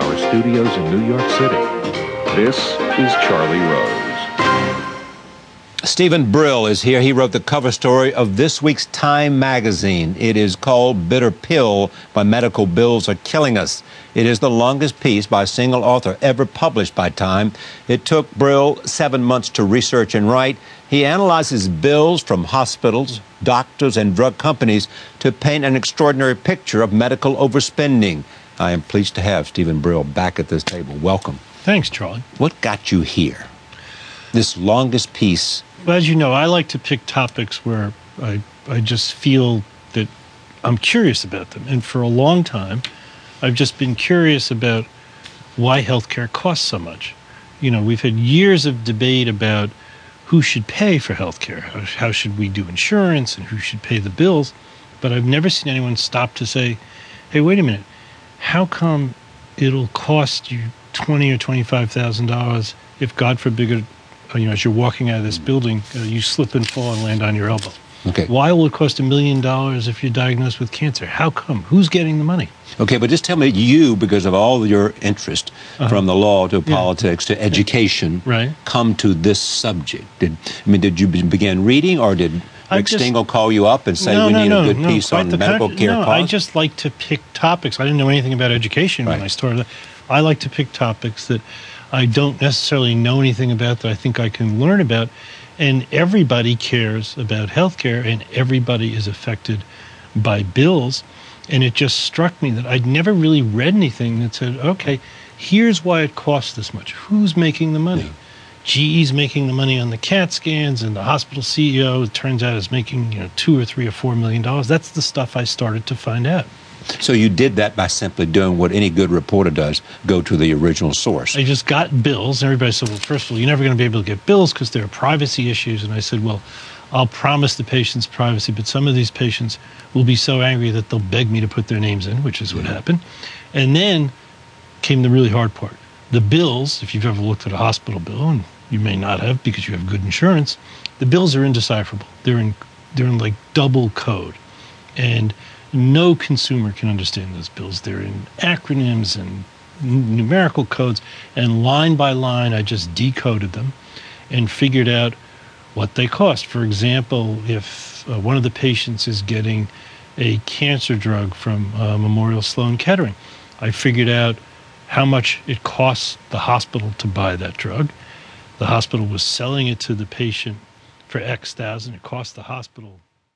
studios in New York City. This is Charlie Rose. Steven Brill is here. He wrote the cover story of this week's Time magazine. It is called Bitter Pill Why Medical Bills Are Killing Us. It is the longest piece by a single author ever published by Time. It took Brill seven months to research and write. He analyzes bills from hospitals, doctors, and drug companies to paint an extraordinary picture of medical overspending. I am pleased to have Steven Brill back at this table. Welcome. Thanks, Charlie. What got you here? This longest piece well, as you know, I like to pick topics where I, I just feel that I'm curious about them. And for a long time, I've just been curious about why healthcare costs so much. You know, we've had years of debate about who should pay for healthcare, how, how should we do insurance, and who should pay the bills. But I've never seen anyone stop to say, hey, wait a minute, how come it'll cost you twenty or twenty-five thousand dollars if, God forbid, uh, you know, as you're walking out of this building, uh, you slip and fall and land on your elbow. Okay. Why will it cost a million dollars if you're diagnosed with cancer? How come? Who's getting the money? Okay, but just tell me, you, because of all your interest uh-huh. from the law to yeah. politics to education, right. come to this subject? Did I mean, did you begin reading, or did Just, Stengel call you up and say no, we no, need no, a good piece on medical con- care no? I just like to pick topics. I didn't know anything about education right. when I started. I like to pick topics that I don't necessarily know anything about that I think I can learn about. And everybody cares about healthcare and everybody is affected by bills. And it just struck me that I'd never really read anything that said, okay, here's why it costs this much. Who's making the money? Yeah. GE's making the money on the CAT scans, and the hospital CEO, it turns out, is making you know two or three or four million dollars. That's the stuff I started to find out. So you did that by simply doing what any good reporter does go to the original source. I just got bills. and Everybody said, well, first of all, you're never going to be able to get bills because there are privacy issues. And I said, well, I'll promise the patients privacy, but some of these patients will be so angry that they'll beg me to put their names in, which is what yeah. happened. And then came the really hard part. The bills, if you've ever looked at a hospital bill, and you may not have because you have good insurance, the bills are indecipherable. They're in they're in like double code. And no consumer can understand those bills. They're in acronyms and numerical codes, and line by line, I just decoded them and figured out what they cost. For example, if uh, one of the patients is getting a cancer drug from uh, Memorial Sloan Kettering, I figured out how much it costs the hospital to buy that drug. The hospital was selling it to the patient for X thousand. It cost the hospital